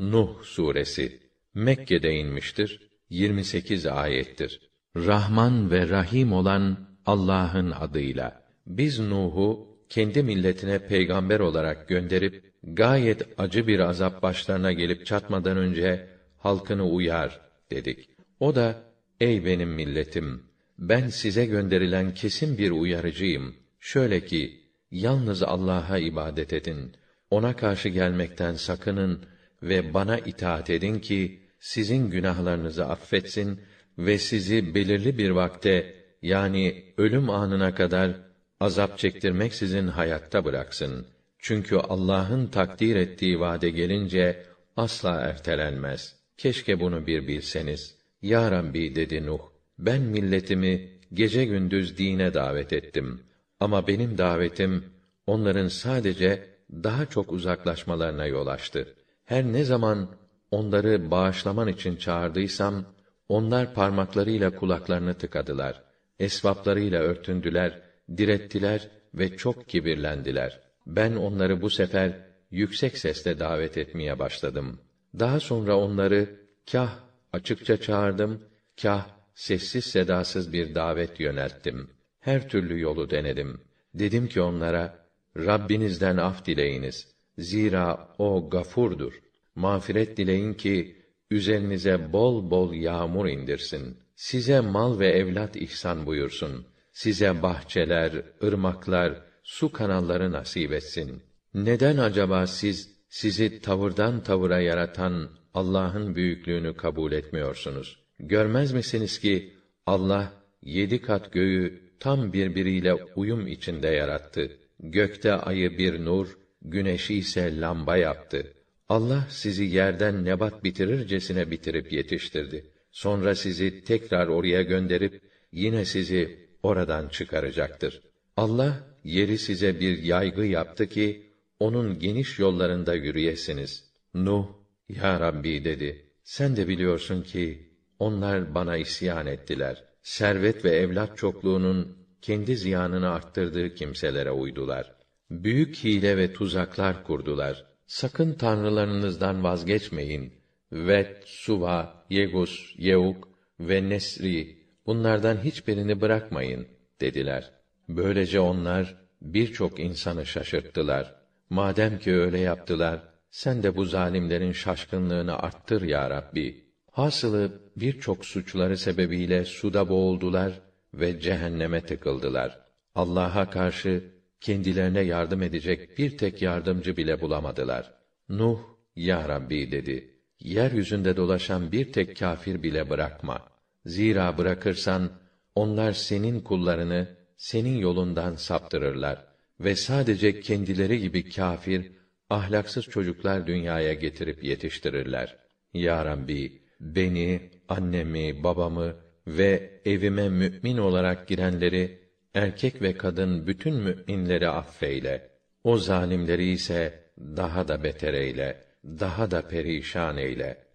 Nuh suresi Mekke'de inmiştir. 28 ayettir. Rahman ve Rahim olan Allah'ın adıyla. Biz Nuh'u kendi milletine peygamber olarak gönderip gayet acı bir azap başlarına gelip çatmadan önce halkını uyar dedik. O da ey benim milletim ben size gönderilen kesin bir uyarıcıyım. Şöyle ki yalnız Allah'a ibadet edin. Ona karşı gelmekten sakının ve bana itaat edin ki sizin günahlarınızı affetsin ve sizi belirli bir vakte yani ölüm anına kadar azap çektirmeksizin hayatta bıraksın. Çünkü Allah'ın takdir ettiği vade gelince asla ertelenmez. Keşke bunu bir bilseniz. Ya Rabbi dedi Nuh, ben milletimi gece gündüz dine davet ettim. Ama benim davetim onların sadece daha çok uzaklaşmalarına yol açtı. Her ne zaman onları bağışlaman için çağırdıysam onlar parmaklarıyla kulaklarını tıkadılar. Esvaplarıyla örtündüler, direttiler ve çok kibirlendiler. Ben onları bu sefer yüksek sesle davet etmeye başladım. Daha sonra onları kah açıkça çağırdım, kah sessiz sedasız bir davet yönelttim. Her türlü yolu denedim. Dedim ki onlara, Rabbinizden af dileyiniz. Zira o gafurdur. Mağfiret dileyin ki üzerinize bol bol yağmur indirsin. Size mal ve evlat ihsan buyursun. Size bahçeler, ırmaklar, su kanalları nasip etsin. Neden acaba siz sizi tavırdan tavıra yaratan Allah'ın büyüklüğünü kabul etmiyorsunuz? Görmez misiniz ki Allah yedi kat göğü tam birbiriyle uyum içinde yarattı. Gökte ayı bir nur, güneşi ise lamba yaptı. Allah sizi yerden nebat bitirircesine bitirip yetiştirdi. Sonra sizi tekrar oraya gönderip yine sizi oradan çıkaracaktır. Allah yeri size bir yaygı yaptı ki onun geniş yollarında yürüyesiniz. Nuh, ya Rabbi dedi. Sen de biliyorsun ki onlar bana isyan ettiler. Servet ve evlat çokluğunun kendi ziyanını arttırdığı kimselere uydular. Büyük hile ve tuzaklar kurdular. Sakın tanrılarınızdan vazgeçmeyin. Vet, Suva, Yegus, Yeuk ve Nesri bunlardan hiçbirini bırakmayın dediler. Böylece onlar birçok insanı şaşırttılar. Madem ki öyle yaptılar, sen de bu zalimlerin şaşkınlığını arttır ya Rabbi. Hasılı birçok suçları sebebiyle suda boğuldular ve cehenneme tıkıldılar. Allah'a karşı kendilerine yardım edecek bir tek yardımcı bile bulamadılar. Nuh, ya Rabbi dedi, yeryüzünde dolaşan bir tek kâfir bile bırakma. Zira bırakırsan, onlar senin kullarını, senin yolundan saptırırlar ve sadece kendileri gibi kâfir, ahlaksız çocuklar dünyaya getirip yetiştirirler. Ya Rabbi, beni, annemi, babamı ve evime mümin olarak girenleri erkek ve kadın bütün müminleri affeyle. O zalimleri ise daha da beter eyle, daha da perişan eyle.